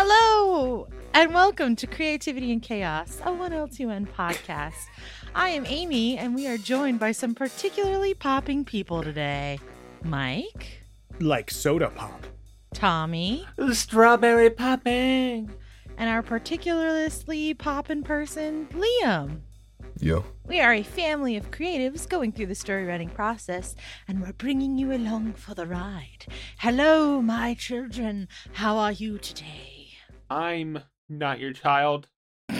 Hello, and welcome to Creativity and Chaos, a 1L2N podcast. I am Amy, and we are joined by some particularly popping people today Mike, like soda pop. Tommy, Strawberry popping. and our particularly poppin' person, Liam. Yo. We are a family of creatives going through the story writing process, and we're bringing you along for the ride. Hello, my children. How are you today? I'm not your child.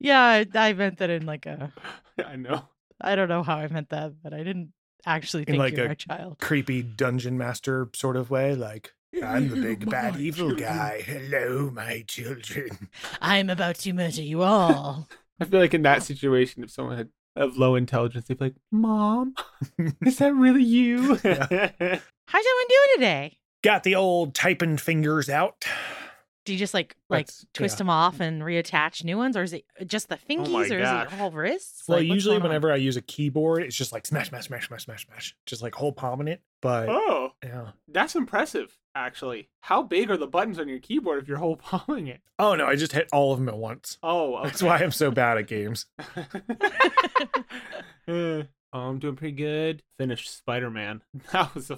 Yeah, I, I meant that in like a. I know. I don't know how I meant that, but I didn't actually think like you're a- my child. Creepy dungeon master sort of way. Like, I'm the big bad My evil children. guy. Hello, my children. I'm about to murder you all. I feel like in that situation, if someone had of low intelligence, they'd be like, "Mom, is that really you?" How's everyone doing today? Got the old typing fingers out. Do you just like like That's- twist yeah. them off and reattach new ones, or is it just the fingies, my or is it gosh. whole wrists? Well, Like, usually going on? whenever I use a keyboard, it's just like smash, smash, smash, smash, smash, smash. Just like whole palming it. But oh, yeah. that's impressive. Actually, how big are the buttons on your keyboard if you're whole palming it? Oh no, I just hit all of them at once. Oh, okay. That's why I'm so bad at games. Uh, oh, I'm doing pretty good. Finished Spider Man. That was a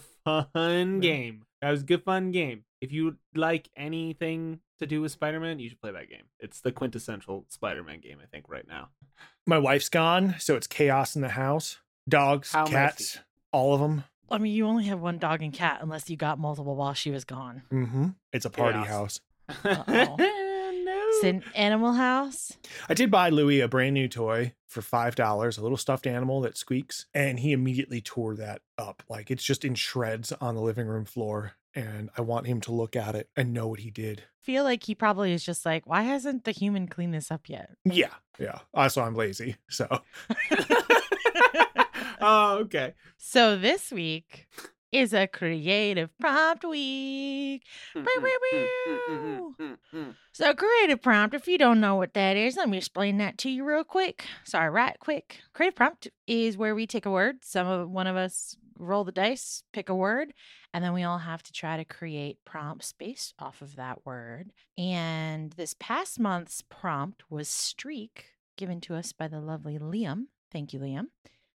fun game. That was a good, fun game. If you like anything to do with Spider Man, you should play that game. It's the quintessential Spider Man game, I think, right now. My wife's gone, so it's chaos in the house. Dogs, How cats, messy. all of them. I mean, you only have one dog and cat unless you got multiple while she was gone. Mm-hmm. It's a party Chaos. house. It's an animal house. I did buy Louis a brand new toy for five dollars, a little stuffed animal that squeaks, and he immediately tore that up. Like it's just in shreds on the living room floor. And I want him to look at it and know what he did. Feel like he probably is just like, why hasn't the human cleaned this up yet? Yeah, yeah. Also, I'm lazy, so oh, okay. So this week is a creative prompt week. Hmm, hmm, hmm, so, creative prompt, if you don't know what that is, let me explain that to you real quick. Sorry, right quick. Creative prompt is where we take a word. Some of one of us roll the dice, pick a word, and then we all have to try to create prompts based off of that word. And this past month's prompt was streak, given to us by the lovely Liam. Thank you, Liam.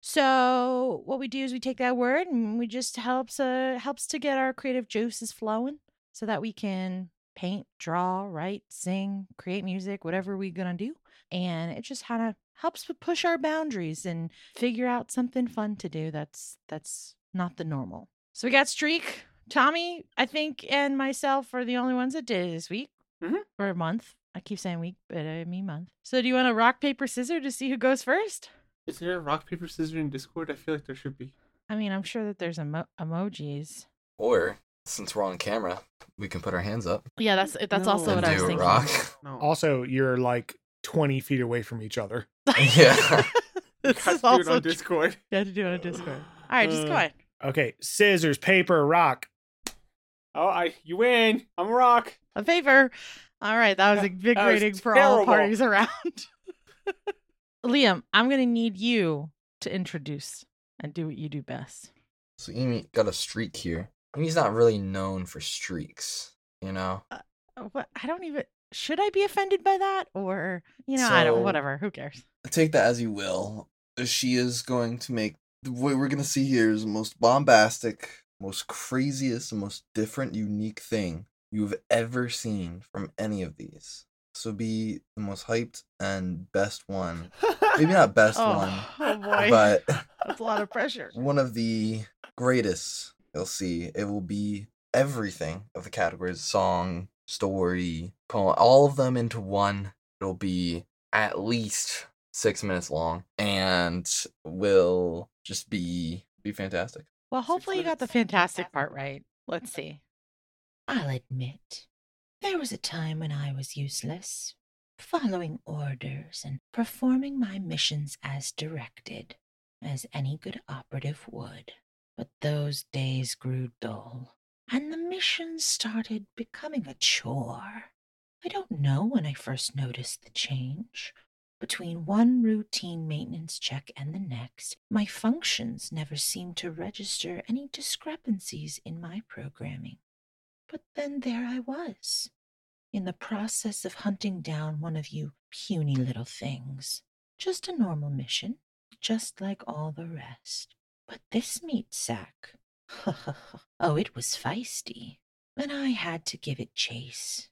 So what we do is we take that word and we just helps uh helps to get our creative juices flowing so that we can paint, draw, write, sing, create music, whatever we're gonna do. And it just kind of helps push our boundaries and figure out something fun to do that's that's not the normal. So we got Streak, Tommy, I think, and myself are the only ones that did it this week Mhm. or a month. I keep saying week, but I mean month. So do you want to rock paper scissors to see who goes first? Is there a rock, paper, scissors in Discord? I feel like there should be. I mean, I'm sure that there's emo- emojis. Or since we're on camera, we can put our hands up Yeah, that's that's No. also and what I was do a thinking. rock. No. also you're like 20 feet away from each other. yeah. this Guys, is do it also on true. Discord. You have to do it on Discord. All right, just go Uh, ahead. Okay, scissors, paper, rock. Oh, I you win. I'm a rock. A favor. All right, that was That- invigorating was for all terrible. parties around. Liam, I'm gonna need you to introduce and do what you do best. So Amy got a streak here. Amy's not really known for streaks, you know? Uh, What? I don't even. Should I be offended by that, or you know, I don't. Whatever. Who cares? take that as you will. She is going to make what we're gonna see here is the most bombastic, most craziest, most different, unique thing you've ever seen from any of these. So be the most hyped and best one. Maybe not best oh, one, oh boy, but that's a lot of pressure. one of the greatest you'll see. It will be everything of the categories song, story, poem, all of them into one. It'll be at least six minutes long and will just be be fantastic. Well, hopefully you got the fantastic part right. Let's see. I'll admit, there was a time when I was useless, following orders and performing my missions as directed, as any good operative would. But those days grew dull, and the missions started becoming a chore. I don't know when I first noticed the change. Between one routine maintenance check and the next, my functions never seemed to register any discrepancies in my programming. But then there I was, in the process of hunting down one of you puny little things. Just a normal mission, just like all the rest. But this meat sack, oh, it was feisty, and I had to give it chase.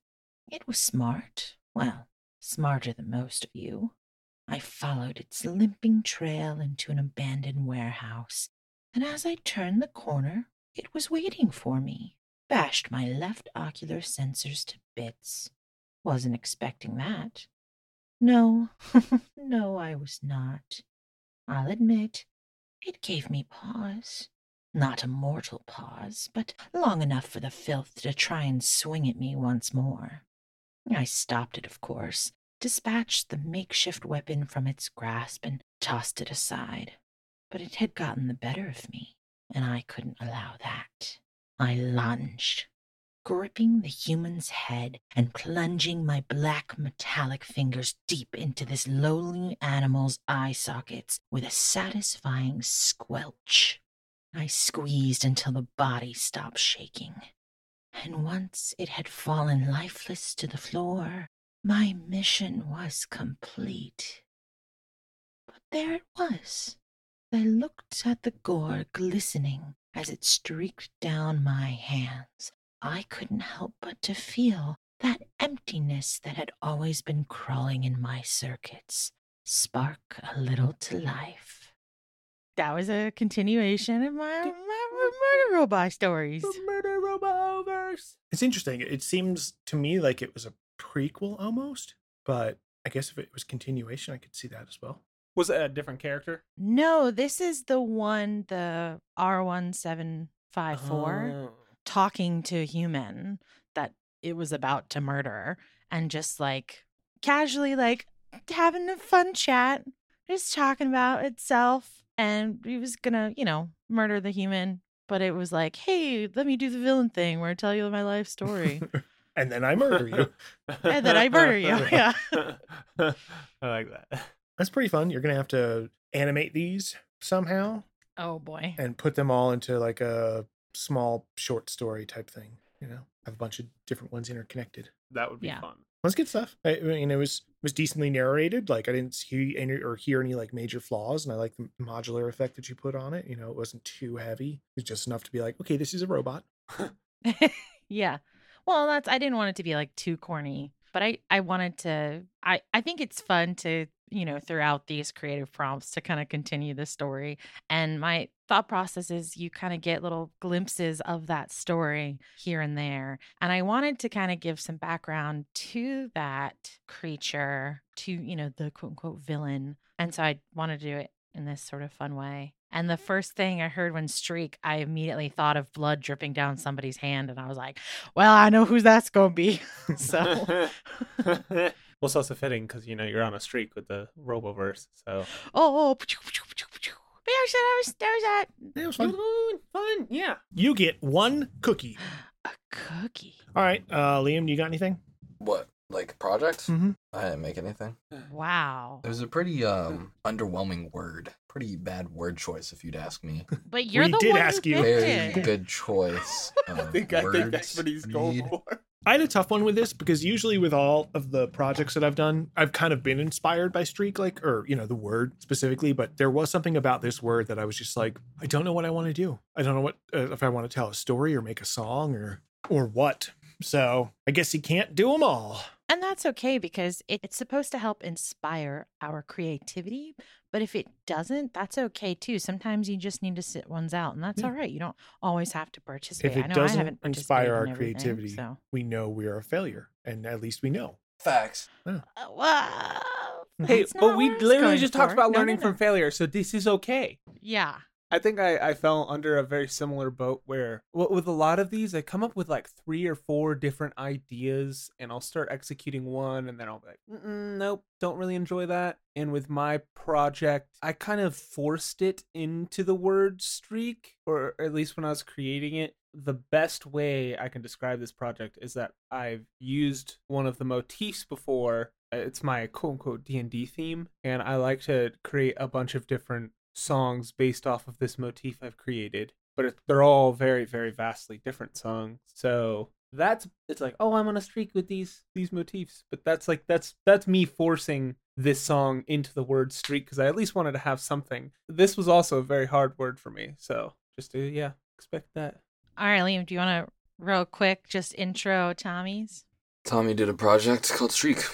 It was smart, well, smarter than most of you. I followed its limping trail into an abandoned warehouse, and as I turned the corner, it was waiting for me. Bashed my left ocular sensors to bits. Wasn't expecting that. No, no, I was not. I'll admit, it gave me pause. Not a mortal pause, but long enough for the filth to try and swing at me once more. I stopped it, of course, dispatched the makeshift weapon from its grasp, and tossed it aside. But it had gotten the better of me, and I couldn't allow that. I lunged, gripping the human's head and plunging my black metallic fingers deep into this lowly animal's eye sockets with a satisfying squelch. I squeezed until the body stopped shaking. And once it had fallen lifeless to the floor, my mission was complete. But there it was. I looked at the gore glistening as it streaked down my hands. I couldn't help but to feel that emptiness that had always been crawling in my circuits spark a little to life. That was a continuation of my, my murder robot stories. The murder roboverse. It's interesting. It seems to me like it was a prequel almost, but I guess if it was continuation, I could see that as well. Was it a different character? No, this is the one, the R1754, Oh. talking to a human that it was about to murder and just like casually, like having a fun chat, just talking about itself. And he was gonna, you know, murder the human. But it was like, hey, let me do the villain thing where I tell you my life story. and then I murder you. And then I murder you, yeah. I like that. That's pretty fun. You're gonna have to animate these somehow oh boy. and put them all into like a small short story type thing. You know, have a bunch of different ones interconnected. That would be Yeah. fun. That's good stuff. I, I mean, it was was decently narrated. Like I didn't see any or hear any like major flaws, and I like the modular effect that you put on it. You know, it wasn't too heavy. It was just enough to be like, okay, this is a robot. yeah. Well, that's I didn't want it to be like too corny, but I I wanted to I I think it's fun to, you know, throughout these creative prompts to kind of continue the story. And my thought process is you kind of get little glimpses of that story here and there. And I wanted to kind of give some background to that creature, to, you know, the quote unquote villain. And so I wanted to do it in this sort of fun way. And the first thing I heard when Streak, I immediately thought of blood dripping down somebody's hand. And I was like, well, I know who that's going to be. so, well, it's also fitting because you know you're on a streak with the Roboverse. So oh, there's that. There's that. Yeah, it was fun. fun, yeah. You get one cookie. A cookie. All right, uh, Liam, you got anything? What? Like project? Mm-hmm. I didn't make anything. Wow. It was a pretty um underwhelming word. Pretty bad word choice, if you'd ask me. But you're We the did one ask who you. Very it. good choice. I Of think I words think that's what he's going need. for. I had a tough one with this because usually with all of the projects that I've done, I've kind of been inspired by Streak, like, or, you know, the word specifically, but there was something about this word that I was just like, I don't know what I want to do. I don't know what, uh, if I want to tell a story or make a song or, or what. So I guess you can't do them all. And that's okay because it, it's supposed to help inspire our creativity. But if it doesn't, that's okay too. Sometimes you just need to sit ones out, and that's Yeah. all right. You don't always have to participate. If it I know I doesn't haven't inspire participated our in creativity, So, we know we are a failure. And at least we know. Facts. Uh, well, Hey, but we what I was literally going just talked about No, no, learning no. from failure, so this is okay. Yeah. I think I, I fell under a very similar boat where with a lot of these I come up with like three or four different ideas and I'll start executing one and then I'll be like nope don't really enjoy that. And with my project I kind of forced it into the word streak or at least when I was creating it. The best way I can describe this project is that I've used one of the motifs before. It's my quote unquote D&D theme and I like to create a bunch of different songs based off of this motif I've created, but it, they're all very, very vastly different songs. So that's it's like oh i'm on a streak with these these motifs but that's like that's that's me forcing this song into the word streak because i at least wanted to have something this was also a very hard word for me so just to yeah expect that All right, Liam, do you want to real quick just intro Tommy's? Tommy did a project called Streak.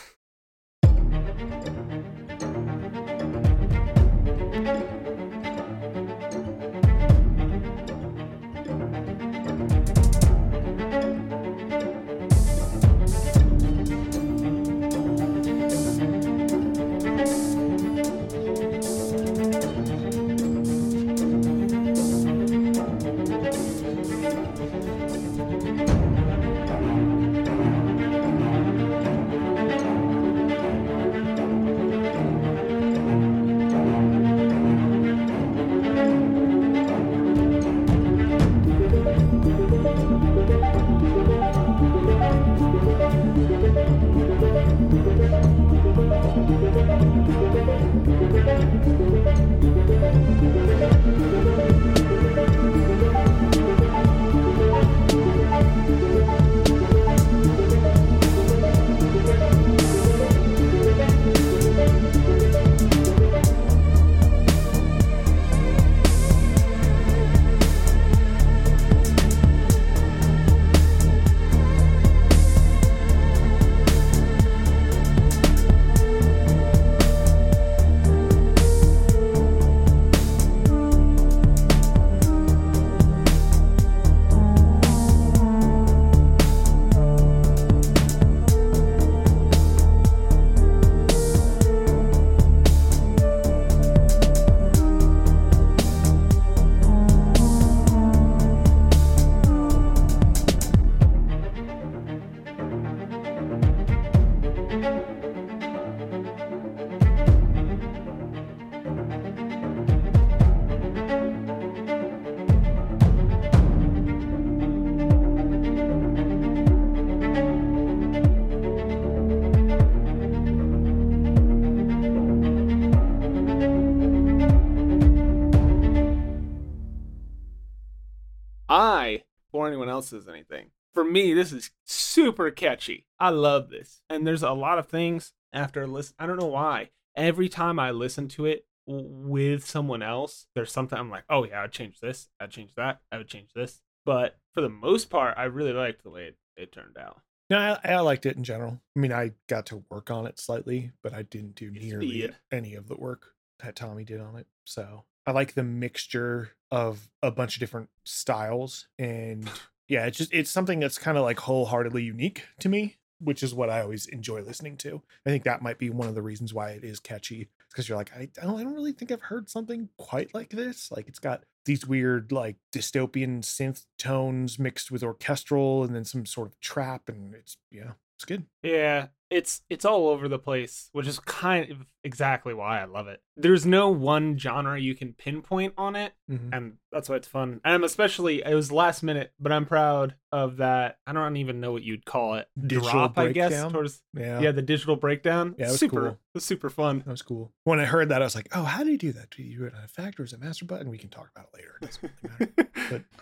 Else says anything, for me, this is super catchy. I love this. And there's a lot of things after listen. I don't know why. Every time I listen to it with someone else, there's something I'm like, oh yeah, I'd change this. I'd change that. I would change this. But for the most part, I really liked the way it, it turned out. No, I, I liked it in general. I mean, I got to work on it slightly, but I didn't do nearly any of the work that Tommy did on it. So I like the mixture of a bunch of different styles, and yeah, it's just it's something that's kind of like wholeheartedly unique to me, which is what I always enjoy listening to. I think that might be one of the reasons why it is catchy, because you're like, I, I don't, I don't really think I've heard something quite like this. Like it's got these weird like dystopian synth tones mixed with orchestral, and then some sort of trap, and it's yeah, it's good. Yeah, it's it's all over the place, which is kind of exactly why I love it. There's no one genre you can pinpoint on it, Mhm. and that's why it's fun. And I'm especially it was last minute, but I'm proud of that. I don't even know what you'd call it. Digital Drop, I guess, breakdown? towards Yeah, yeah, the digital breakdown. Yeah, it was super, cool. it was super fun. that was cool. When I heard that, I was like, oh, how do you do that? Do you do it on a fact or is it master button? We can talk about it later. It doesn't really matter. But-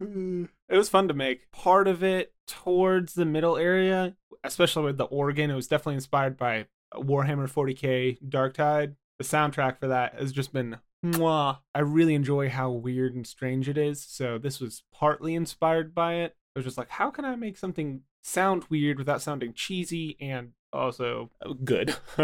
it was fun to make. Part of it towards the middle area, especially with the organ, it was definitely inspired by Warhammer 40k Darktide. The soundtrack for that has just been mwah. I really enjoy how weird and strange it is. So this was partly inspired by it. It was just like, how can I make something sound weird without sounding cheesy and also uh, good?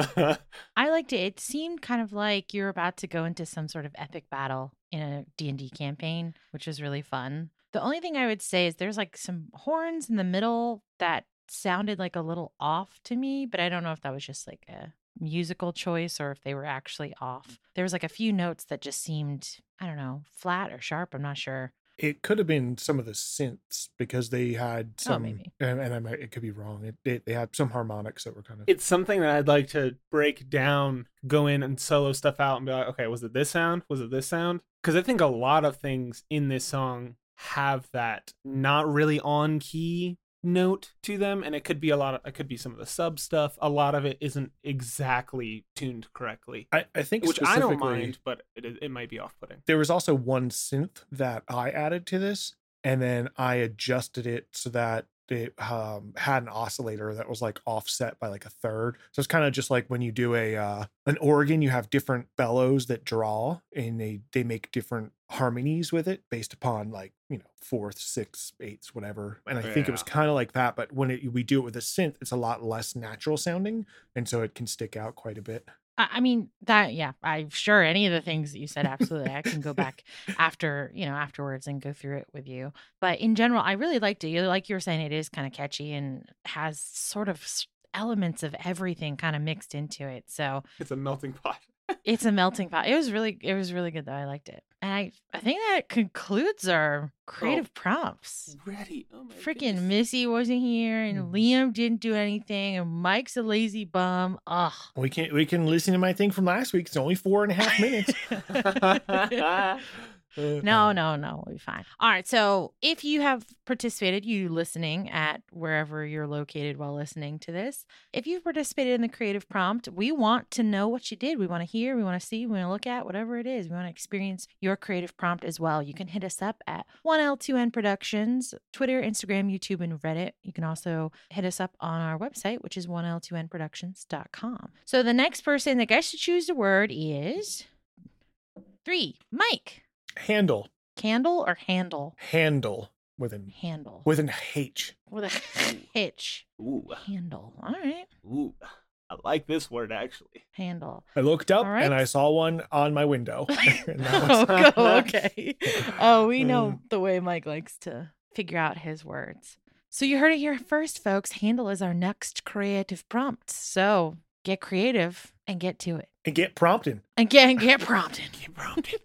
I liked it. It seemed kind of like you're about to go into some sort of epic battle in a D&D campaign, which was really fun. The only thing I would say is there's like some horns in the middle that sounded like a little off to me, but I don't know if that was just like a musical choice or if they were actually off. There was like a few notes that just seemed, I don't know, flat or sharp. I'm not sure. it could have been some of the synths because they had Oh, some, maybe. and, and I might, it could be wrong. It, it, they had some harmonics that were kind of. it's something that I'd like to break down, go in and solo stuff out and be like, okay, was it this sound? Was it this sound? Because I think a lot of things in this song have that not really on key note to them and it could be a lot of it could be some of the sub stuff. A lot of it isn't exactly tuned correctly I, I think which i don't mind but it, it might be off-putting. There was also one synth that I added to this, and then I adjusted it so that it um, had an oscillator that was like offset by like a third. So it's kind of just like when you do a uh, an organ, you have different bellows that draw, and they they make different harmonies with it based upon like you know fourths, sixths, eighths, whatever. And I think it was kind of like that, but when it, we do it with a synth, it's a lot less natural sounding, and so it can stick out quite a bit. I mean that yeah, I'm sure any of the things that you said absolutely. I can go back after, you know, afterwards and go through it with you. But in general, I really liked it. Like you were saying it is kind of catchy and has sort of elements of everything kind of mixed into it. So, It's a melting pot. It's a melting pot. It was really it was really good though. I liked it. And I I think that concludes our creative prompts. Ready. Oh my Freaking goodness. Missy wasn't here and Mhm. Liam didn't do anything and Mike's a lazy bum. Ugh. We can we can listen to my thing from last week. It's only four and a half minutes. Mm-hmm. No, no, no, we'll be fine. All right. So if you have participated, you listening at wherever you're located while listening to this, if you've participated in the creative prompt, we want to know what you did. We want to hear, we want to see, we want to look at whatever it is. We want to experience your creative prompt as well. You can hit us up at 1L2N Productions, Twitter, Instagram, YouTube, and Reddit. You can also hit us up on our website, which is 1L2NProductions.com. So the next person that gets to choose the word is three, Mike. Handle, Candle or handle? handle with an Handle. with an H. With a hitch. Ooh, Handle. All right. ooh. I like this word actually. Handle. I looked up All right. and I saw one on my window. And oh, go- okay. Oh, we know Mm. the way Mike likes to figure out his words. So you heard it here first, folks. Handle is our next creative prompt. So get creative and get to it. and get prompting. And get, and get prompted. Get prompted.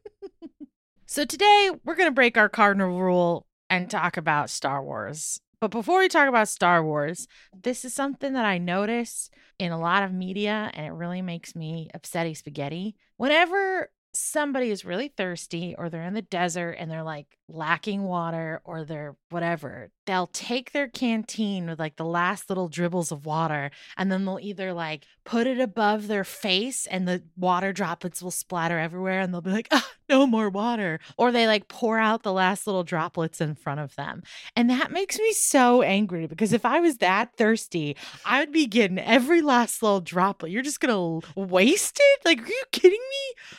So today we're going to break our cardinal rule and talk about Star Wars. But before we talk about Star Wars, this is something that I notice in a lot of media and it really makes me upsetty spaghetti. Whenever somebody is really thirsty or they're in the desert and they're like lacking water or they're whatever, they'll take their canteen with like the last little dribbles of water and then they'll either like put it above their face and the water droplets will splatter everywhere and they'll be like, ah, no more water. Or they like pour out the last little droplets in front of them. And that makes me so angry because if I was that thirsty, I would be getting every last little droplet. You're just going to waste it? Like, are you kidding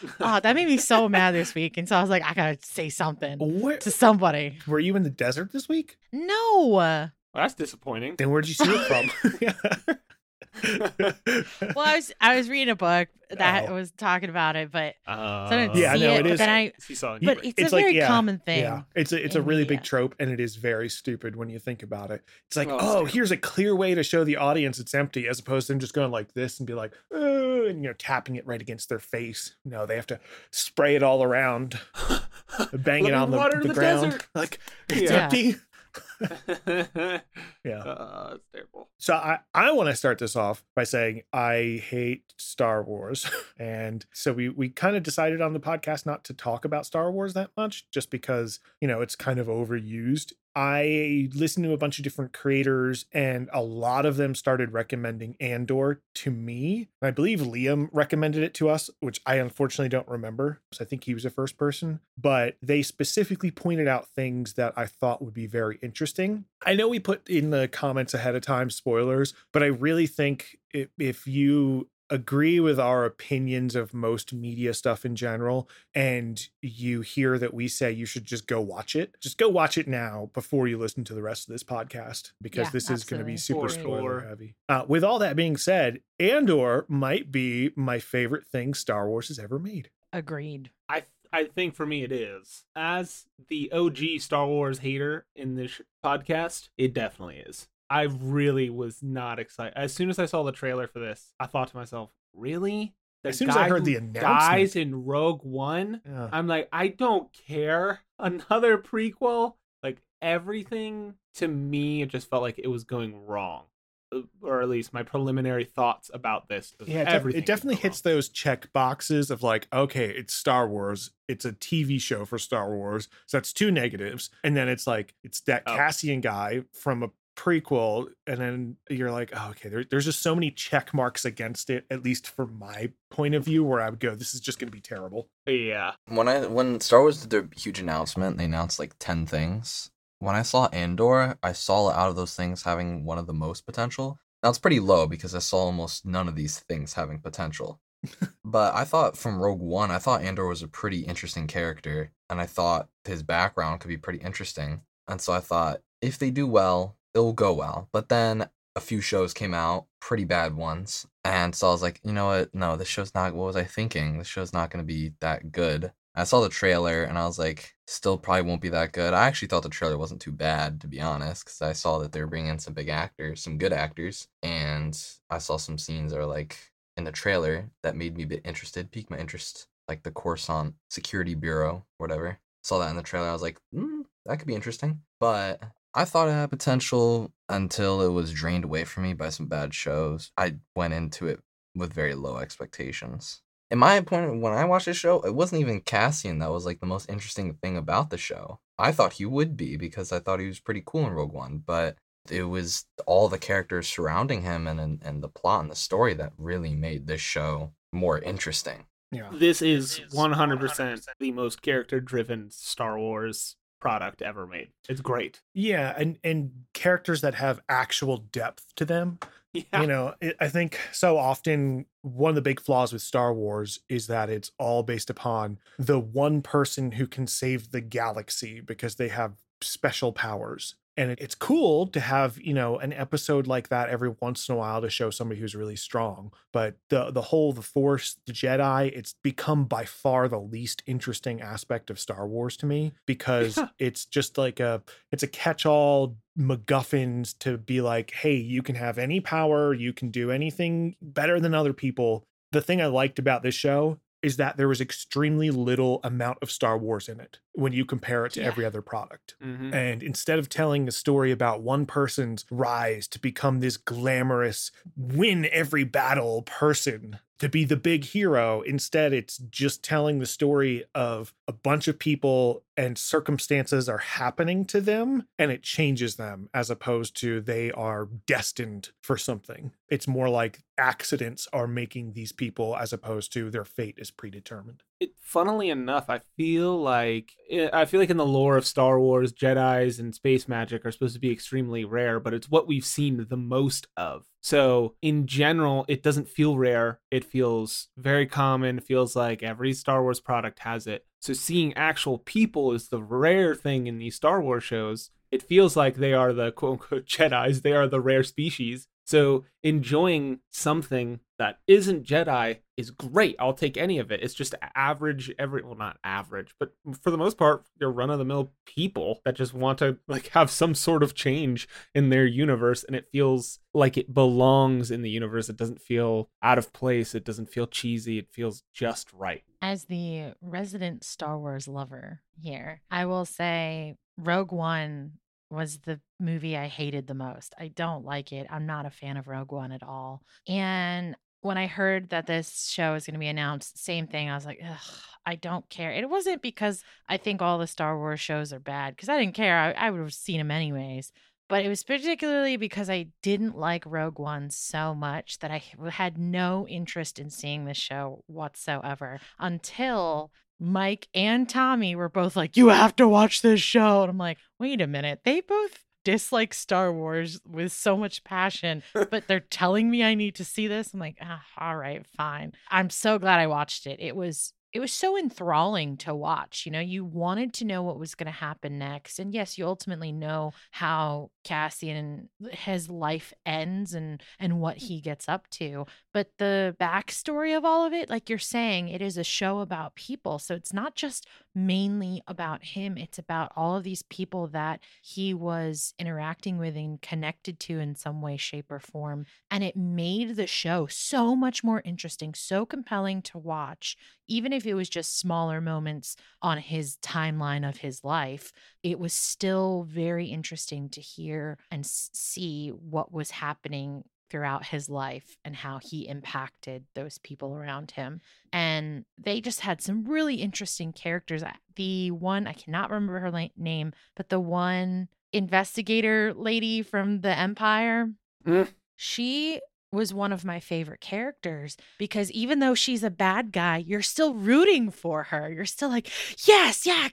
me? Oh, that made me so mad this week. And so I was like, I got to say something Where, to somebody. were you in the desert this week? No. Well, that's disappointing. Then where'd you see it from? Well, I was I was reading a book that Oh. was talking about it, but Uh, so I didn't Yeah, see no, it. it but then I He saw it. but it's, It's a like, very yeah, common thing. Yeah, it's a it's a really media. big trope, and it is very stupid when you think about it. It's like, Oh, it's oh, here's a clear way to show the audience it's empty, as opposed to them just going like this and be like, oh, and you know, tapping it right against their face. No, they have to spray it all around, bang it on the, the the ground, desert. like it's Yeah. empty. yeah. Uh, it's terrible. So I, I want to start this off by saying I hate Star Wars. And so we we kind of decided on the podcast not to talk about Star Wars that much just because, you know, it's kind of overused. I listened to a bunch of different creators and a lot of them started recommending Andor to me. I believe Liam recommended it to us, which I unfortunately don't remember. So I think he was the first person, but they specifically pointed out things that I thought would be very interesting. I know we put in the comments ahead of time spoilers, but I really think if, if you agree with our opinions of most media stuff in general and you hear that we say you should just go watch it just go watch it now before you listen to the rest of this podcast because Yeah, this is going to be super spoiler heavy uh, with all that being said andor might be my favorite thing star wars has ever made Agreed. I I think for me it is. As the OG Star Wars hater in this podcast, it definitely is. I really was not excited. As soon as I saw the trailer for this, I thought to myself, "Really?" The As soon as I heard the announcement- dies in Rogue One, yeah. I'm like, I don't care. Another prequel, like everything to me, it just felt like it was going wrong, Uh, or at least my preliminary thoughts about this. Yeah, it, def- everything it definitely hits those check boxes of like, okay, it's Star Wars. It's a TV show for Star Wars. So that's two negatives. And then it's like, it's that Oh. Cassian guy from a prequel. And then you're like, oh, okay, there, there's just so many check marks against it, at least from my point of view, where I would go, this is just going to be terrible. Yeah, When I when Star Wars did their huge announcement, they announced like ten things. when I saw Andor, I saw out of those things having one of the most potential. Now it's pretty low because I saw almost none of these things having potential. but I thought from Rogue One, I thought Andor was a pretty interesting character, and I thought his background could be pretty interesting. And so I thought if they do well, it will go well. But then a few shows came out, pretty bad ones. And so I was like, you know what? No, this show's not what was I thinking? This show's not gonna be that good. I saw the trailer and I was like, still probably won't be that good. I actually thought the trailer wasn't too bad, to be honest, because I saw that they were bringing in some big actors, some good actors, and I saw some scenes that are like in the trailer that made me a bit interested, piqued my interest, like the Coruscant Security Bureau, whatever. Saw that in the trailer. I was like, mm, that could be interesting. But I thought it had potential until it was drained away from me by some bad shows. I went into it with very low expectations in my opinion, when I watched the show, it wasn't even Cassian that was like the most interesting thing about the show. I thought he would be because I thought he was pretty cool in Rogue One, but it was all the characters surrounding him and, and, and the plot and the story that really made this show more interesting. Yeah. This is 100% the most character driven Star Wars product ever made. It's great. Yeah, and and characters that have actual depth to them. Yeah. You know, it, I think so often one of the big flaws with Star Wars is that it's all based upon the one person who can save the galaxy because they have special powers and it's cool to have you know an episode like that every once in a while to show somebody who's really strong but the the whole the force the jedi it's become by far the least interesting aspect of star wars to me because Yeah. it's just like a it's a catch-all MacGuffins to be like, hey, you can have any power, you can do anything better than other people. The thing I liked about this show is that there was extremely little amount of Star Wars in it when you compare it to Yeah. every other product. Mhm. And instead of telling a story about one person's rise to become this glamorous, win every battle person, to be the big hero, instead it's just telling the story of a bunch of people and circumstances are happening to them and it changes them as opposed to they are destined for something. It's more like accidents are making these people as opposed to their fate is predetermined. it, funnily enough, I feel like eh, I feel like in the lore of Star Wars, Jedi's and space magic are supposed to be extremely rare, but it's what we've seen the most of. So in general, it doesn't feel rare. It feels very common. It feels like every Star Wars product has it. So seeing actual people is the rare thing in these Star Wars shows. It feels like they are the quote unquote Jedi's. They are the rare species. So enjoying something that isn't Jedi is great. I'll take any of it. It's just average every well not average, but for the most part, they're run of the mill people that just want to like have some sort of change in their universe and it feels like it belongs in the universe. It doesn't feel out of place. It doesn't feel cheesy. It feels just right. As the resident Star Wars lover here, I will say Rogue One was the movie I hated the most. I don't like it. I'm not a fan of Rogue One at all. And when I heard that this show is going to be announced, same thing. I was like, I don't care. It wasn't because I think all the Star Wars shows are bad, because I didn't care. I, I would have seen them anyways. But it was particularly because I didn't like Rogue One so much that I had no interest in seeing the show whatsoever until Mike and Tommy were both like, You have to watch this show. And I'm like, Wait a minute. They both dislike Star Wars with so much passion, but they're telling me I need to see this. I'm like, ah, all right, fine. I'm so glad I watched it. It was it was so enthralling to watch. You know, you wanted to know what was going to happen next. And yes, you ultimately know how Cassian his life ends and and what he gets up to. But the backstory of all of it, like you're saying, it is a show about people. So it's not just mainly about him. It's about all of these people that he was interacting with and connected to in some way, shape, or form. And it made the show so much more interesting, so compelling to watch, even if it was just smaller moments on his timeline of his life. It was still very interesting to hear and see what was happening throughout his life and how he impacted those people around him. And they just had some really interesting characters. The one, I cannot remember her la- name, but the one investigator lady from the Empire, Mm. she was one of my favorite characters because even though she's a bad guy, you're still rooting for her. You're still like, yes, yeah,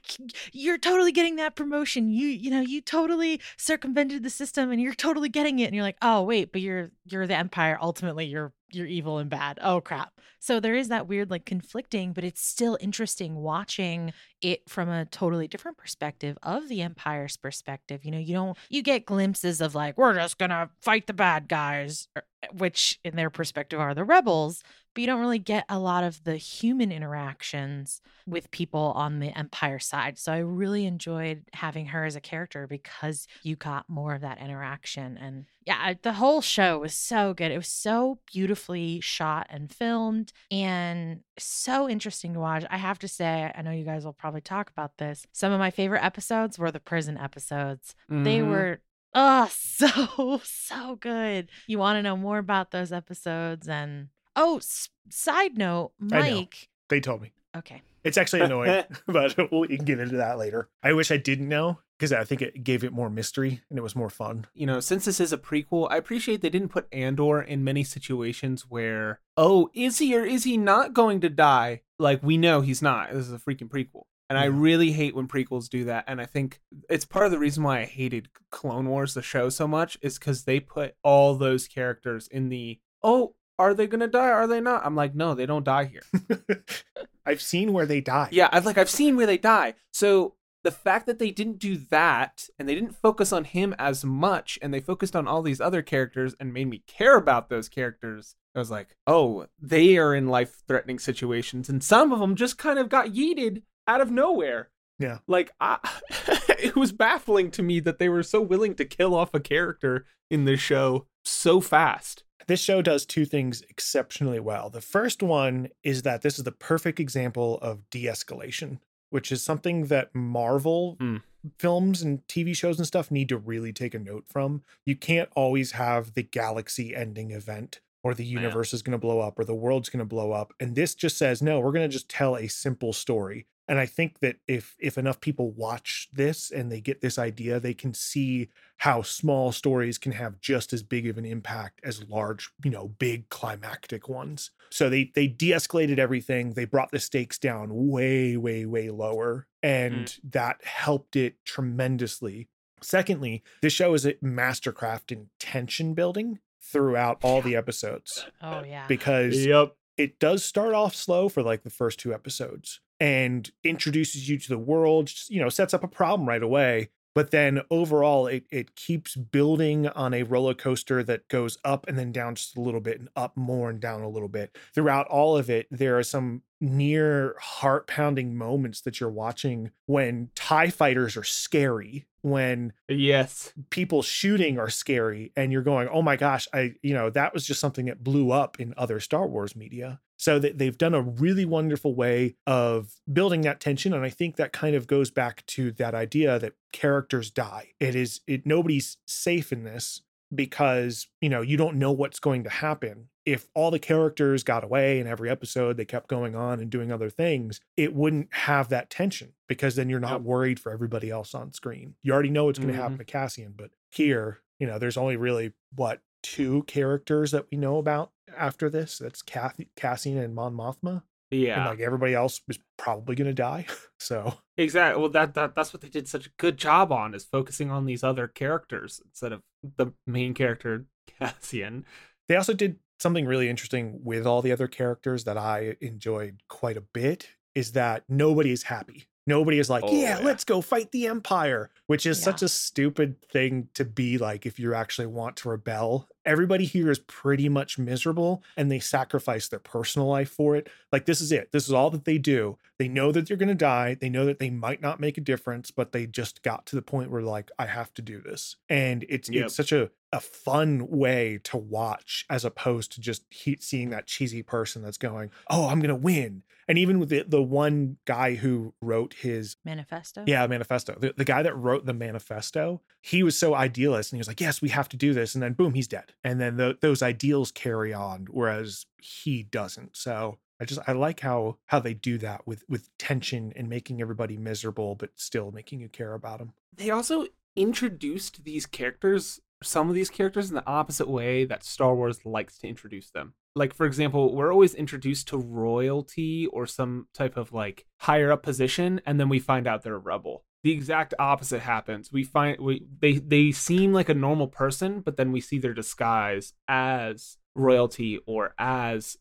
you're totally getting that promotion. You, you know, you totally circumvented the system and you're totally getting it. And you're like, oh wait, but you're you're the empire. Ultimately, you're you're evil and bad. Oh crap. So there is that weird like conflicting, but it's still interesting watching it from a totally different perspective of the empire's perspective. You know, you don't you get glimpses of like we're just going to fight the bad guys, er, which in their perspective are the rebels, but you don't really get a lot of the human interactions with people on the empire side. So I really enjoyed having her as a character because you got more of that interaction and yeah, the whole show was so good. It was so beautifully shot and filmed and so interesting to watch. I have to say, I know you guys will probably talk about this. Some of my favorite episodes were the prison episodes. They Mhm. were oh so so good. You want to know more about those episodes and oh, s- side note, I know. Mike. They told me. Okay. It's actually annoying, but we can get into that later. I wish I didn't know because I think it gave it more mystery and it was more fun. you know, since this is a prequel, I appreciate they didn't put Andor in many situations where, oh, is he or is he not going to die? Like we know he's not. This is a freaking prequel. And I really hate when prequels do that. And I think it's part of the reason why I hated Clone Wars, the show, so much, is because they put all those characters in the, oh, are they going to die? Are they not? I'm like, no, they don't die here. I've seen where they die. Yeah, I've like I've seen where they die. So the fact that they didn't do that and they didn't focus on him as much and they focused on all these other characters and made me care about those characters. I was like, "Oh, they are in life-threatening situations and some of them just kind of got yeeted out of nowhere." Yeah. Like I, it was baffling to me that they were so willing to kill off a character in this show so fast. This show does two things exceptionally well. The first one is that this is the perfect example of de escalation, which is something that Marvel Mm. films and TV shows and stuff need to really take a note from. You can't always have the galaxy ending event or the universe is going to blow up or the world's going to blow up. And this just says, no, we're going to just tell a simple story. And I think that if if enough people watch this and they get this idea, they can see how small stories can have just as big of an impact as large, you know, big climactic ones. So they they de-escalated everything. They brought the stakes down way, way, way lower. Mm. And that helped it tremendously. Secondly, this show is a mastercraft in tension building throughout all the episodes Oh yeah. because Yep. it does start off slow for like the first two episodes and introduces you to the world, just, you know, sets up a problem right away. But then overall, it, it keeps building on a roller coaster that goes up and then down just a little bit and up more and down a little bit. Throughout all of it, there are some near heart pounding moments that you're watching when TIE fighters are scary, when Yes. people shooting are scary and you're going oh my gosh i you know that was just something that blew up in other star wars media so that they've done a really wonderful way of building that tension and i think that kind of goes back to that idea that characters die. It is it nobody's safe in this because you know you don't know what's going to happen. If all the characters got away in every episode they kept going on and doing other things it wouldn't have that tension because then you're not worried for everybody else on screen. You already know what's going to mm-hmm. happen to cassian but here you know there's only really what two characters that we know about after this that's Cath- cassian and mon mothma Yeah. and like everybody else is probably going to die so Exactly. Well, that, that that's what they did such a good job on is focusing on these other characters instead of the main character Cassian. They also did something really interesting with all the other characters that I enjoyed quite a bit is that nobody is happy. Nobody is like, Oh, yeah, yeah. let's go fight the empire, which is such a stupid thing to be like if you actually want to rebel. Everybody here is pretty much miserable and they sacrifice their personal life for it. Like, this is it. This is all that they do. They know that they're going to die. They know that they might not make a difference, but they just got to the point where, like, I have to do this. And it's, Yep. it's such a, a fun way to watch as opposed to just he, seeing that cheesy person that's going, oh, I'm going to win. And even with the, the one guy who wrote his Manifesto. yeah, manifesto. The, the guy that wrote the manifesto, he was so idealist and he was like, yes, we have to do this. And then boom, he's dead. And then the, those ideals carry on, whereas he doesn't. So I just, I like how, how they do that with, with tension and making everybody miserable, but still making you care about them. They also introduced these characters some of these characters in the opposite way that Star Wars likes to introduce them. Like, for example, we're always introduced to royalty or some type of like higher up position, and then we find out they're a rebel. The exact opposite happens. We find we they they seem like a normal person, but then we see their disguise as royalty or as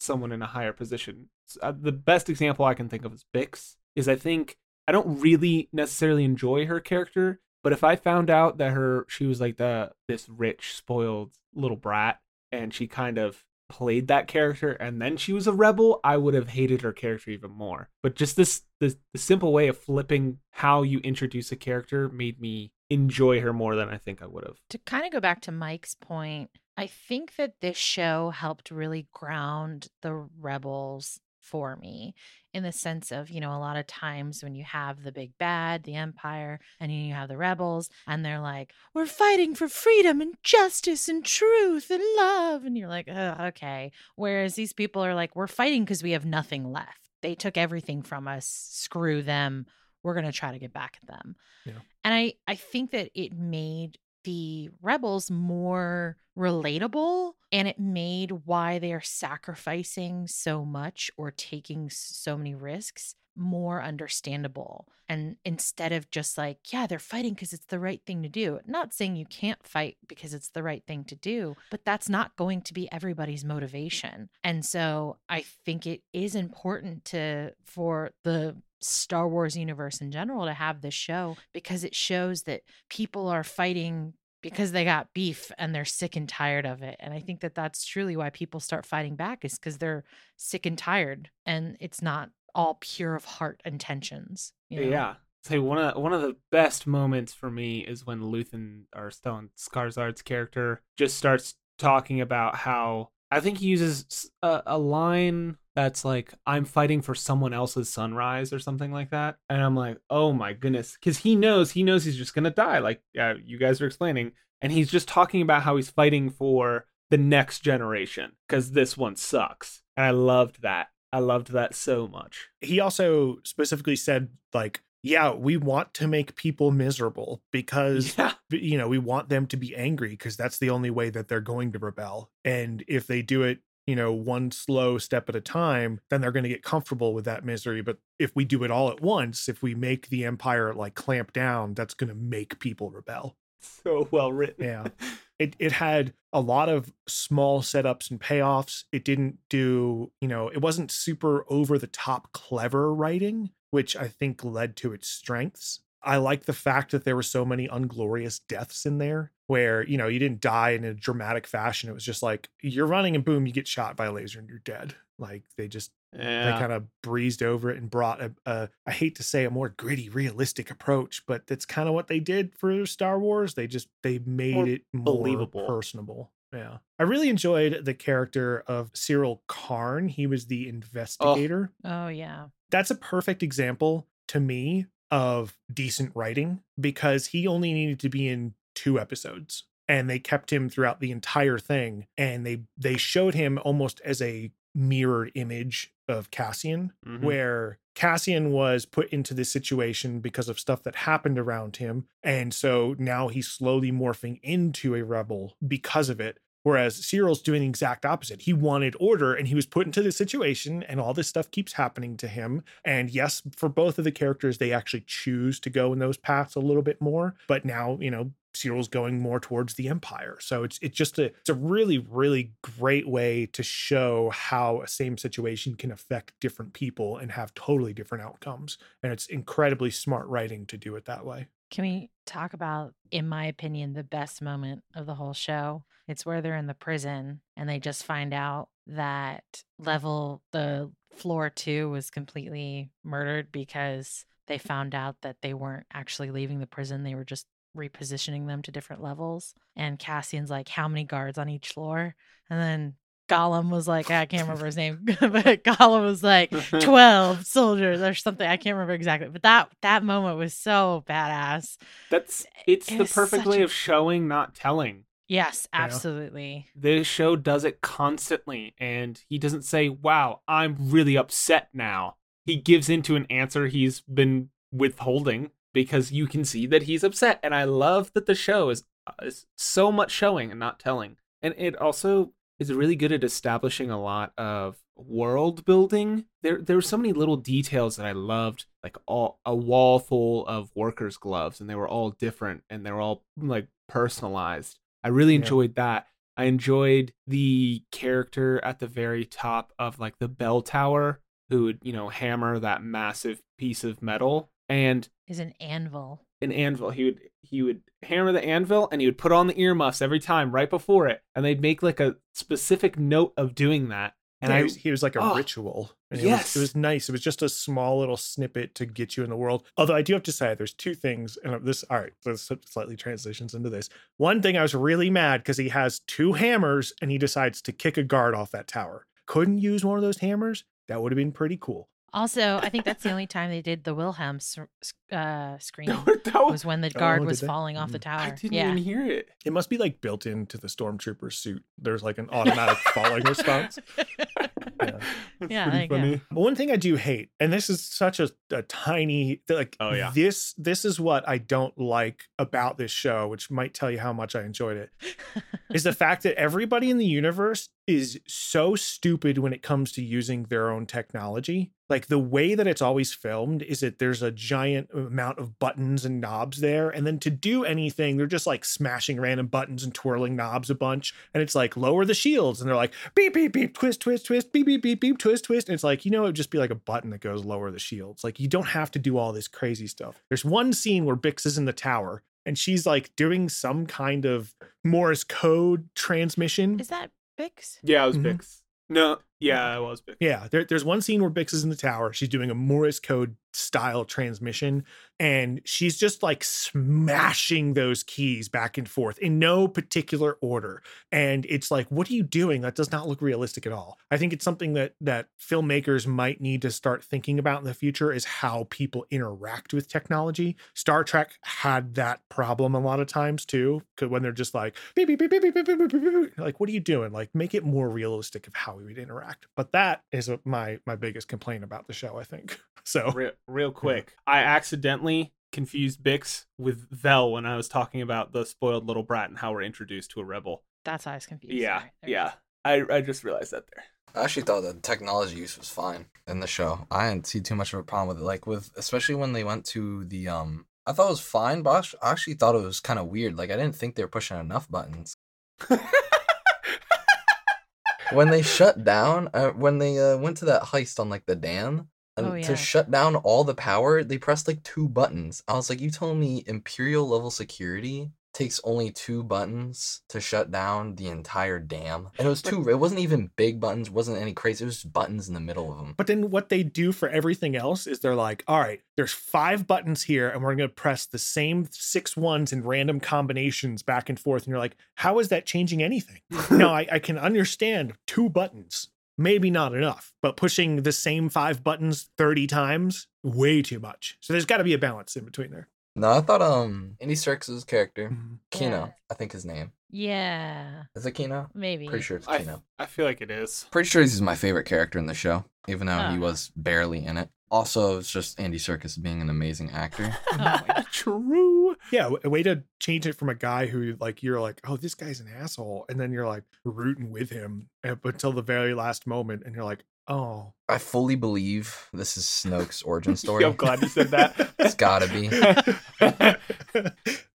someone in a higher position. Uh, the best example I can think of is Bix. Is I think I don't really necessarily enjoy her character, but if I found out that her she was like the this rich spoiled little brat and she kind of played that character and then she was a rebel, I would have hated her character even more. But just this this the simple way of flipping how you introduce a character made me enjoy her more than I think I would have. To kind of go back to Mike's point, I think that this show helped really ground the rebels for me in the sense of, you know, a lot of times when you have the big bad, the empire, and you have the rebels, and they're like, we're fighting for freedom and justice and truth and love. And you're like, okay. Whereas these people are like, we're fighting because we have nothing left. They took everything from us. Screw them. We're going to try to get back at them. Yeah. And I, I think that it made the rebels more relatable and it made why they are sacrificing so much or taking so many risks more understandable. And instead of just like, yeah, they're fighting because it's the right thing to do. Not saying you can't fight because it's the right thing to do, but that's not going to be everybody's motivation. And so I think it is important to for the Star Wars universe in general to have this show because it shows that people are fighting because they got beef and they're sick and tired of it. And I think that that's truly why people start fighting back is because they're sick and tired and it's not all pure of heart intentions. You know? Yeah. Say one of one of the best moments for me is when Luthen or Stellan Skarsgård's character just starts talking about how I think he uses a, a line that's like I'm fighting for someone else's sunrise or something like that, and I'm like, oh my goodness, because he knows he knows he's just gonna die, like uh, you guys are explaining, and he's just talking about how he's fighting for the next generation because this one sucks, and I loved that. I loved that so much. He also specifically said like yeah, we want to make people miserable because Yeah. you know, we want them to be angry because that's the only way that they're going to rebel. And if they do it, you know, one slow step at a time, then they're going to get comfortable with that misery. But if we do it all at once, if we make the empire like clamp down, that's going to make people rebel. So well written. Yeah. It it had a lot of small setups and payoffs. It didn't do, you know, it wasn't super over the top clever writing, which I think led to its strengths. I like the fact that there were so many unglorious deaths in there where, you know, you didn't die in a dramatic fashion. It was just like you're running and boom, you get shot by a laser and you're dead. Like they just they kind of breezed over it and brought a, a I hate to say a more gritty, realistic approach, but that's kind of what they did for Star Wars. They just they made More it more believable. personable. Yeah. I really enjoyed the character of Syril Karn. He was the investigator. Oh yeah. That's a perfect example to me of decent writing because he only needed to be in two episodes and they kept him throughout the entire thing and they they showed him almost as a mirrored image of Cassian Mhm. where Cassian was put into this situation because of stuff that happened around him. And so now he's slowly morphing into a rebel because of it. Whereas Syril's doing the exact opposite. He wanted order and he was put into this situation, and all this stuff keeps happening to him. And yes, for both of the characters, they actually choose to go in those paths a little bit more. But now, you know, Syril's going more towards the Empire. So it's it's just a it's a really, really great way to show how a same situation can affect different people and have totally different outcomes. And it's incredibly smart writing to do it that way. Can we talk about, in my opinion, the best moment of the whole show? It's where they're in the prison and they just find out that level, the floor two was completely murdered because they found out that they weren't actually leaving the prison. They were just repositioning them to different levels. And Cassian's like, How many guards on each floor? And then Gollum was like, I can't remember his name, but Gollum was like, 12 soldiers or something. I can't remember exactly. But that that moment was so badass. That's it's It the perfect way a- of showing, not telling. Yes, absolutely. This show does it constantly, and he doesn't say, "Wow, I'm really upset now." He gives into an answer he's been withholding because you can see that he's upset, and I love that the show is uh, it's so much showing and not telling. And it also is really good at establishing a lot of world building. There there were so many little details that I loved, like all a wall full of workers' gloves, and they were all different and they were all like personalized. I really Yeah. enjoyed that. I enjoyed the character at the very top of like the bell tower who would, you know, hammer that massive piece of metal and Is an anvil. an anvil. He would he would hammer the anvil and he would put on the earmuffs every time right before it, and they'd make like a specific note of doing that. And I he, was, like a Oh, ritual. And it yes. was, it was nice. It was just a small little snippet to get you in the world. Although I do have to say, there's two things. And this, all right, this slightly transitions into this. One thing I was really mad because he has two hammers and he decides to kick a guard off that tower. Couldn't use one of those hammers. That would have been pretty cool. Also, I think that's the only time they did the Wilhelm s- s- uh, scream that was, was when the guard Oh, was they? falling off the Mm. tower. I didn't yeah. even hear it. It must be like built into the stormtrooper suit. There's like an automatic falling response. Yeah. That's Yeah, pretty there. But one thing I do hate, and this is such a, a tiny like Oh, yeah. this this is what I don't like about this show, which might tell you how much I enjoyed it, is the fact that everybody in the universe is so stupid when it comes to using their own technology. Like the way that it's always filmed is that there's a giant amount of buttons and knobs there. And then to do anything, they're just like smashing random buttons and twirling knobs a bunch. And it's like lower the shields. And they're like beep, beep, beep, twist, twist, twist, beep, beep, beep, beep, twist, twist. And it's like, you know, it'd just be like a button that goes lower the shields. Like you don't have to do all this crazy stuff. There's one scene where Bix is in the tower and she's like doing some kind of Morse code transmission. Is that Bix? Yeah, it was Mhm. Bix. No, yeah, um, it was Bix. Yeah, there, there's one scene where Bix is in the tower. She's doing a Morse code style transmission, and she's just like smashing those keys back and forth in no particular order. And it's like, what are you doing? That does not look realistic at all. I think it's something that that filmmakers might need to start thinking about in the future is how people interact with technology. Star Trek had that problem a lot of times too, because when they're just like, beep, beep, beep, beep, beep, beep, beep, beep, like, what are you doing? Like, make it more realistic of how we would interact. But that is my my biggest complaint about the show. I think so. Real, real quick, I accidentally confused Bix with Vel when I was talking about the spoiled little brat and how we're introduced to a rebel. That's how I was confused. Yeah, Sorry. There yeah. I, I just realized that there. I actually thought the technology use was fine in the show. I didn't see too much of a problem with it. Like with especially when they went to the um I thought it was fine, but I actually thought it was kind of weird. Like I didn't think they were pushing enough buttons. When they shut down, uh, when they uh, went to that heist on like the dam, and Oh, yeah. to shut down all the power, they pressed like two buttons. I was like, you telling me Imperial level security takes only two buttons to shut down the entire dam? And it was two. It wasn't even big buttons. wasn't any crazy. It was just buttons in the middle of them. But then what they do for everything else is they're like, all right, there's five buttons here, and we're going to press the same six ones in random combinations back and forth. And you're like, how is that changing anything? now, I, I can understand two buttons, maybe not enough, but pushing the same five buttons 30 times, way too much. So there's got to be a balance in between there. No, I thought um Andy Serkis's character, Mhm. Kino, Yeah. I think his name Yeah, is it Kino. maybe. Pretty sure it's I, Kino. I feel like it is. Pretty sure he's my favorite character in the show, even though he Oh. was barely in it. Also, it's just Andy Serkis being an amazing actor. Oh. True. Yeah, a way to change it from a guy who like you're like, oh, this guy's an asshole, and then you're like rooting with him up until the very last moment, and you're like, oh, I fully believe this is Snoke's origin story. I'm glad you said that. It's gotta be.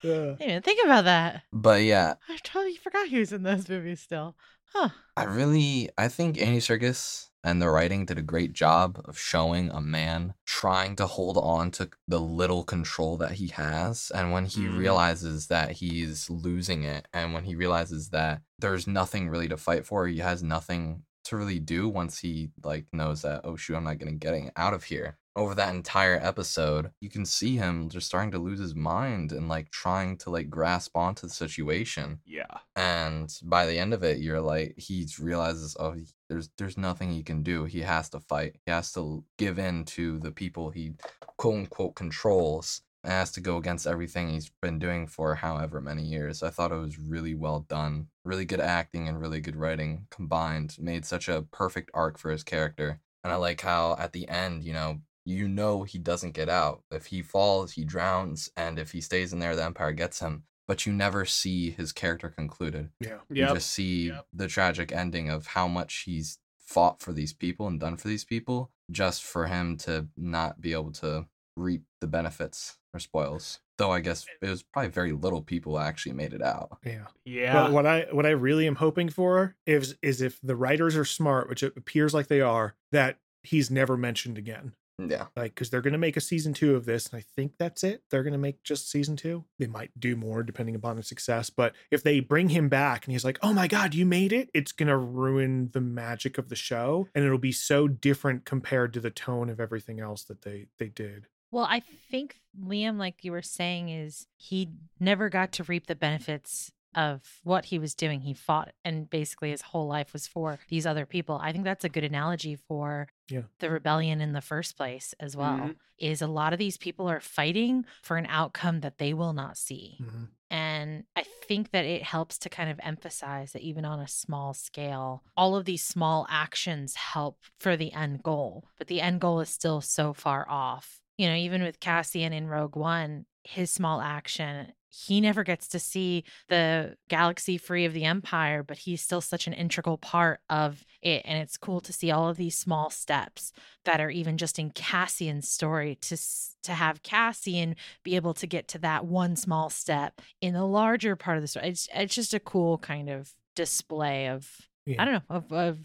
Yeah. I didn't even think about that. But yeah, I totally forgot he was in those movies still. Huh. I really I think Andy Serkis and the writing did a great job of showing a man trying to hold on to the little control that he has and when he Mm. realizes that he's losing it and when he realizes that there's nothing really to fight for, he has nothing to really do once he like knows that oh shoot I'm not gonna get out of here. Over that entire episode, you can see him just starting to lose his mind and like trying to like grasp onto the situation yeah. and by the end of it you're like he realizes oh there's there's nothing he can do he has to fight he has to give in to the people he quote unquote controls has to go against everything he's been doing for however many years i thought it was really well done really good acting and really good writing combined made such a perfect arc for his character and i like how at the end you know you know he doesn't get out if he falls he drowns and if he stays in there the empire gets him but you never see his character concluded. Yeah. You just see Yep. the tragic ending of how much he's fought for these people and done for these people just for him to not be able to reap the benefits or spoils. Though I guess it was probably very little people actually made it out. Yeah. Yeah. But what I what I really am hoping for is is if the writers are smart, which it appears like they are, that he's never mentioned again. Mm, yeah. Like, because they're going to make a season two of this, and I think that's it. They're going to make just season two. They might do more depending upon the success. But if they bring him back and he's like, "Oh my god, you made it!" It's going to ruin the magic of the show, and it'll be so different compared to the tone of everything else that they they did. Well, I think Liam, like you were saying, is he never got to reap the benefits of what he was doing. He fought, and basically his whole life was for these other people. I think that's a good analogy for Yeah. the rebellion in the first place as well. Mhm. Is a lot of these people are fighting for an outcome that they will not see. Mhm. And I think that it helps to kind of emphasize that even on a small scale, all of these small actions help for the end goal, but the end goal is still so far off. You know, even with Cassian in Rogue One, his small action, he never gets to see the galaxy free of the Empire, but he's still such an integral part of it. And it's cool to see all of these small steps that are even just in Cassian's story to to have Cassian be able to get to that one small step in the larger part of the story. It's it's just a cool kind of display of Yeah. I don't know of, of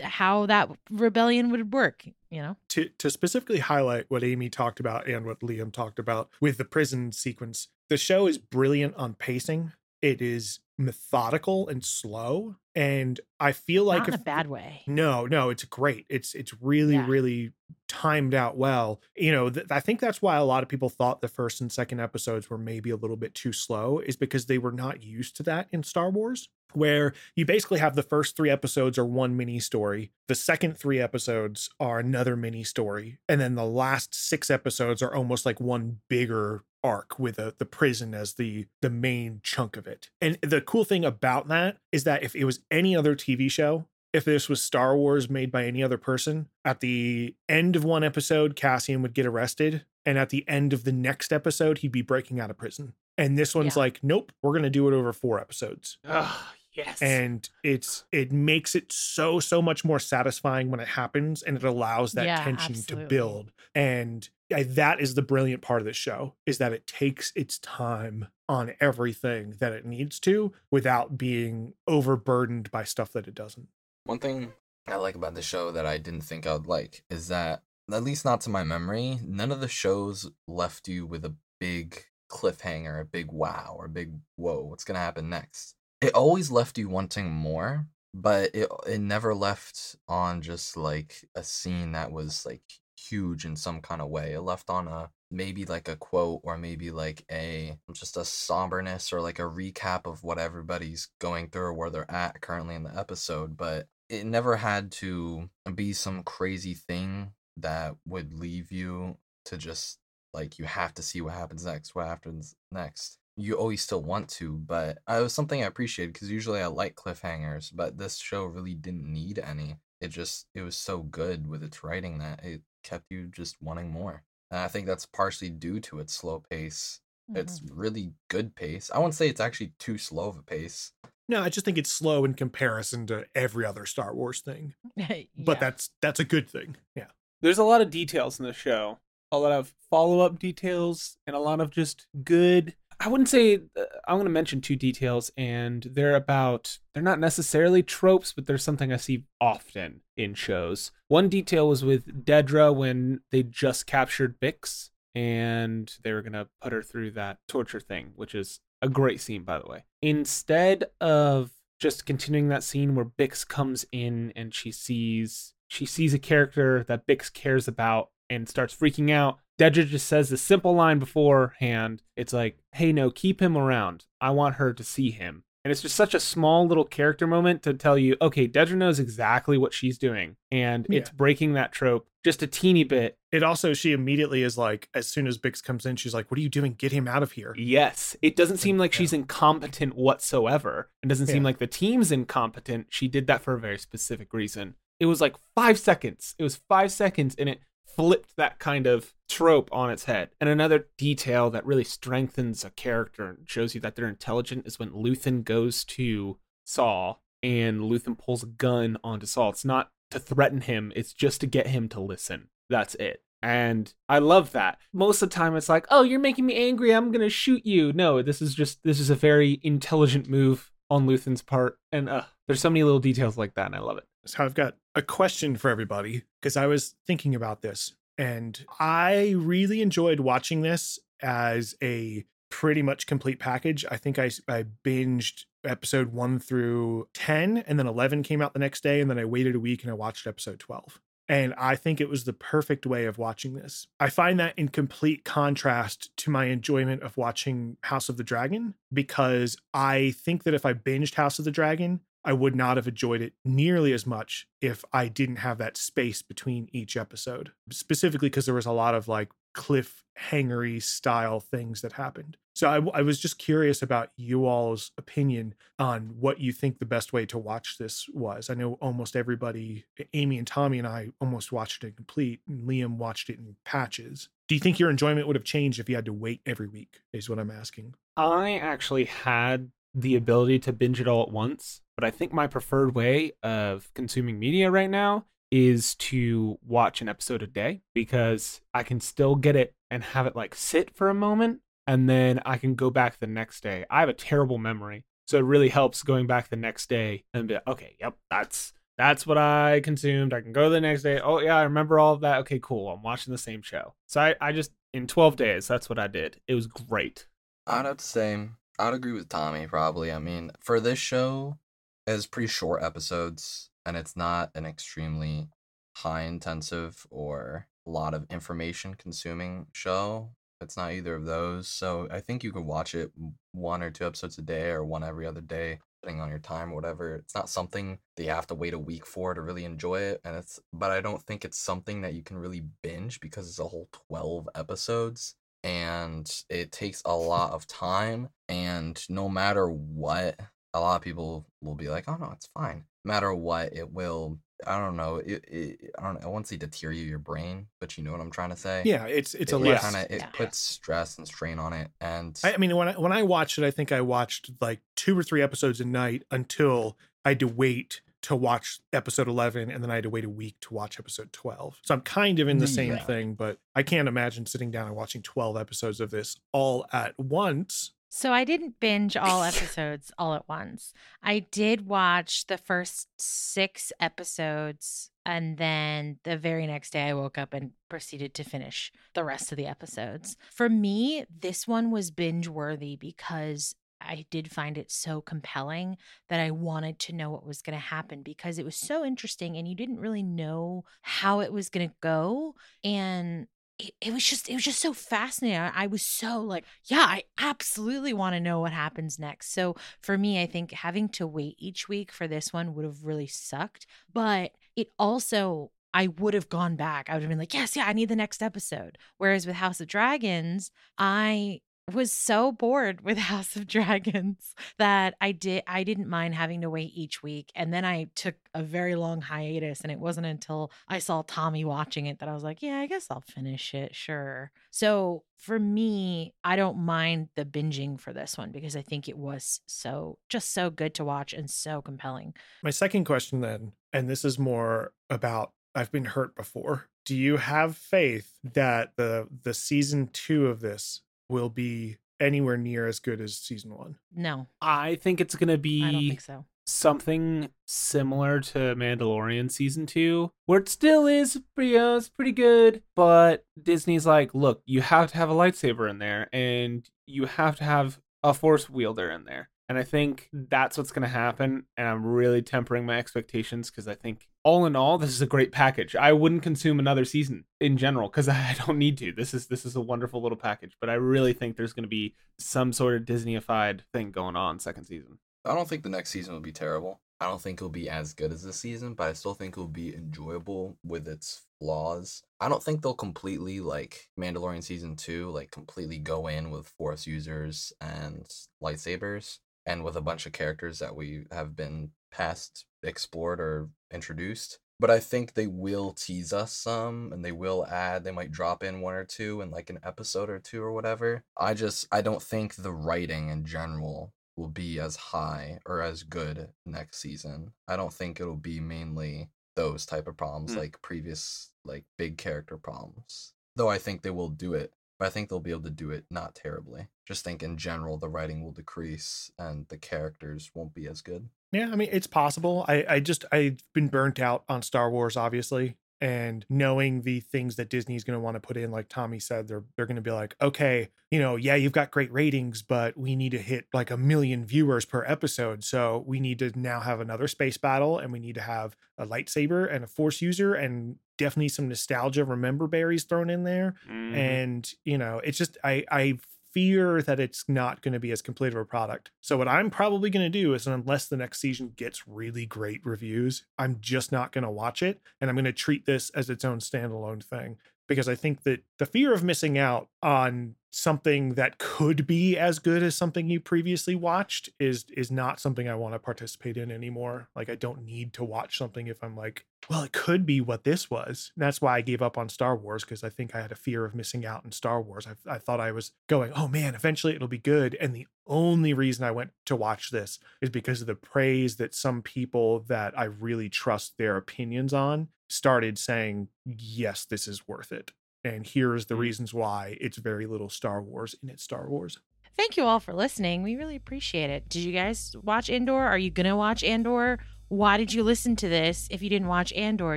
how that rebellion would work. You know, to to specifically highlight what Amy talked about and what Liam talked about with the prison sequence, the show is brilliant on pacing. It is methodical and slow, and I feel like not in a if- bad way. No, no, it's great. It's it's really Yeah. really timed out well. You know, th- I think that's why a lot of people thought the first and second episodes were maybe a little bit too slow is because they were not used to that in Star Wars where you basically have the first 3 episodes are one mini story, the second 3 episodes are another mini story, and then the last 6 episodes are almost like one bigger arc with a, the prison as the the main chunk of it. And the cool thing about that is that if it was any other TV show, if this was Star Wars made by any other person, at the end of one episode, Cassian would get arrested, and at the end of the next episode, he'd be breaking out of prison. And this one's Yeah. like, nope, we're gonna do it over four episodes Ah, yes. and it's it makes it so so much more satisfying when it happens and it allows that Yeah, tension absolutely. to build and I, that is the brilliant part of the show is that it takes its time on everything that it needs to without being overburdened by stuff that it doesn't One thing I like about the show that I didn't think I would like is that, at least not to my memory, none of the shows left you with a big cliffhanger, a big wow, or a big whoa, what's gonna happen next? It always left you wanting more, but it it never left on just like a scene that was like huge in some kind of way. It left on a maybe like a quote or maybe like a just a somberness or like a recap of what everybody's going through or where they're at currently in the episode, but it never had to be some crazy thing that would leave you to just like you have to see what happens next, what happens next. You always still want to, but it was something I appreciated because usually I like cliffhangers, but this show really didn't need any. It just it was so good with its writing that it kept you just wanting more. And I think that's partially due to its slow pace. It's Mm-hmm. really good pace. I wouldn't say it's actually too slow of a pace. No i just think it's slow in comparison to every other star wars thing but that's that's a good thing yeah There's a lot of details in the show, a lot of follow up details, and a lot of just good. I wouldn't say uh, I'm going to mention two details, and they're about. They're not necessarily tropes, but they're something I see often in shows. One detail was with Dedra when they just captured Bix, and they were going to put her through that torture thing, which is a great scene, by the way. Instead of just continuing that scene where Bix comes in and she sees she sees a character that Bix cares about and starts freaking out. Dedra just says the simple line beforehand. It's like, "Hey, no, keep him around. I want her to see him." And it's just such a small little character moment to tell you, okay, Dedra knows exactly what she's doing, and it's breaking that trope just a teeny bit. it also she immediately is like as soon as bix comes in she's like what are you doing get him out of here Yes, it doesn't seem like Yeah. she's incompetent whatsoever. It doesn't seem like the team's incompetent. She did that for a very specific reason. It was like five seconds. It was five seconds, and it flipped that kind of trope on its head. And another detail that really strengthens a character and shows you that they're intelligent is when Luthen goes to Saw and Luthen pulls a gun onto Saw. It's not to threaten him, it's just to get him to listen. That's it. And I love that. Most of the time it's like, "Oh, you're making me angry. I'm going to shoot you." No, this is just this is a very intelligent move on Luthen's part and uh, there's so many little details like that and I love it. So I've got a question for everybody because I was thinking about this and I really enjoyed watching this as a pretty much complete package. I think I, I binged episode one through 10, and then 11 came out the next day, and then I waited a week and I watched episode 12. And I think it was the perfect way of watching this. I find that in complete contrast to my enjoyment of watching House of the Dragon, because I think that if I binged House of the Dragon, I would not have enjoyed it nearly as much if I didn't have that space between each episode, specifically because there was a lot of like cliffhangery style things that happened. So I, I, was just curious about you all's opinion on what you think the best way to watch this was. I know almost everybody, Amy and Tommy and I almost watched it complete, and Liam watched it in patches. Do you think your enjoyment would have changed if you had to wait every week? Is what I'm asking. I actually had the ability to binge it all at once, but I think my preferred way of consuming media right now is to watch an episode a day because I can still get it and have it like sit for a moment and then I can go back the next day. I have a terrible memory, so it really helps going back the next day and be like, okay, yep, that's that's what I consumed. I can go the next day. Oh yeah, I remember all of that. Okay, cool. I'm watching the same show. So I, I just in 12 days, that's what I did. It was great. I'd have to say I'd agree with Tommy probably. I mean, for this show, it's pretty short episodes and it's not an extremely high intensive or a lot of information consuming show. It's not either of those. So I think you could watch it one or two episodes a day or one every other day, depending on your time or whatever. It's not something that you have to wait a week for to really enjoy it. And it's but I don't think it's something that you can really binge because it's a whole twelve episodes and it takes a lot of time and no matter what a lot of people will be like, "Oh no, it's fine." No matter what, it will. I don't know. It, it I don't. Know, I won't say deteriorate your brain, but you know what I'm trying to say. Yeah, it's it's it, a less kind of it yeah. puts stress and strain on it, and I, I mean, when I when I watched it, I think I watched like two or three episodes a night until I had to wait to watch episode 11 and then I had to wait a week to watch episode 12. So I'm kind of in the same Yeah. thing, but I can't imagine sitting down and watching 12 episodes of this all at once. So I didn't binge all episodes all at once. I did watch the first six episodes, and then the very next day I woke up and proceeded to finish the rest of the episodes. For me, this one was binge worthy because I did find it so compelling that I wanted to know what was going to happen because it was so interesting and you didn't really know how it was going to go. And it, it was just it was just so fascinating. I, I was so like, yeah, I absolutely want to know what happens next. So for me, I think having to wait each week for this one would have really sucked. But it also I would have gone back. I would have been like, yes, yeah, I need the next episode. Whereas with House of Dragons, I was so bored with House of Dragons that I did I didn't mind having to wait each week and then I took a very long hiatus and it wasn't until I saw Tommy watching it that I was like, yeah, I guess I'll finish it, sure. So for me, I don't mind the binging for this one because I think it was so just so good to watch and so compelling. My second question then, and this is more about I've been hurt before. Do you have faith that the the season 2 of this will be anywhere near as good as season 1? No, I think it's gonna be I don't think so. something similar to Mandalorian season two, where it still is pretty, uh, it's pretty good, but Disney's like, look, you have to have a lightsaber in there, and you have to have a force wielder in there. And I think that's what's going to happen. And I'm really tempering my expectations because I think, all in all, this is a great package. I wouldn't consume another season in general because I don't need to. This is this is a wonderful little package. But I really think there's going to be some sort of Disneyified thing going on second season. I don't think the next season will be terrible. I don't think it'll be as good as this season, but I still think it'll be enjoyable with its flaws. I don't think they'll completely like Mandalorian season 2 like completely go in with force users and lightsabers and with a bunch of characters that we have been past explored or introduced. but I think they will tease us some and they will add they might drop in one or two in like an episode or two or whatever. I just I don't think the writing in general will be as high or as good next season. I don't think it'll be mainly those type of problems Mm. like previous like big character problems. Though I think they will do it, but I think they'll be able to do it not terribly. Just think in general the writing will decrease and the characters won't be as good. Yeah, I mean it's possible. I I just I've been burnt out on Star Wars, obviously, and knowing the things that Disney's going to want to put in, like Tommy said, they're they're going to be like, okay, you know, yeah, you've got great ratings, but we need to hit like a million viewers per episode, so we need to now have another space battle, and we need to have a lightsaber and a Force user, and definitely some nostalgia, remember berries thrown in there Mhm. and you know it's just i i fear that it's not going to be as complete of a product. So what i'm probably going to do is unless the next season gets really great reviews i'm just not going to watch it and i'm going to treat this as its own standalone thing because i think that the fear of missing out on something that could be as good as something you previously watched is is not something i want to participate in anymore. Like i don't need to watch something if i'm like well it could be what this was. And that's why i gave up on star wars because i think i had a fear of missing out in star wars. I, I thought i was going oh man eventually it'll be good. And the only reason i went to watch this is because of the praise that some people that i really trust their opinions on started saying yes this is worth it and here's the Mm. reasons why it's very little star wars in its star wars Thank you all for listening. We really appreciate it. Did you guys watch Andor? Are you going to watch Andor? Why did you listen to this if you didn't watch Andor,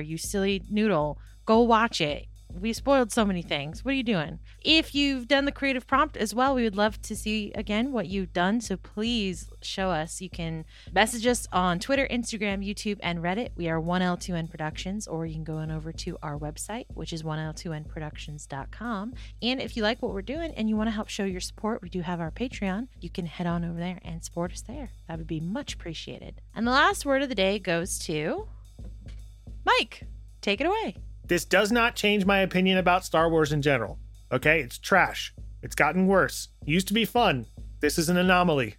you silly noodle? Go watch it. We spoiled so many things. What are you doing? If you've done the creative prompt as well, we would love to see again what you've done. So please show us. You can message us on Twitter, Instagram, YouTube, and Reddit. We are 1L2N Productions, or you can go on over to our website, which is 1L2NProductions.com. And if you like what we're doing and you want to help show your support, we do have our Patreon. You can head on over there and support us there. That would be much appreciated. And the last word of the day goes to Mike. Take it away. This does not change my opinion about star wars in general okay? It's trash. It's gotten worse. Used to be fun. This is an anomaly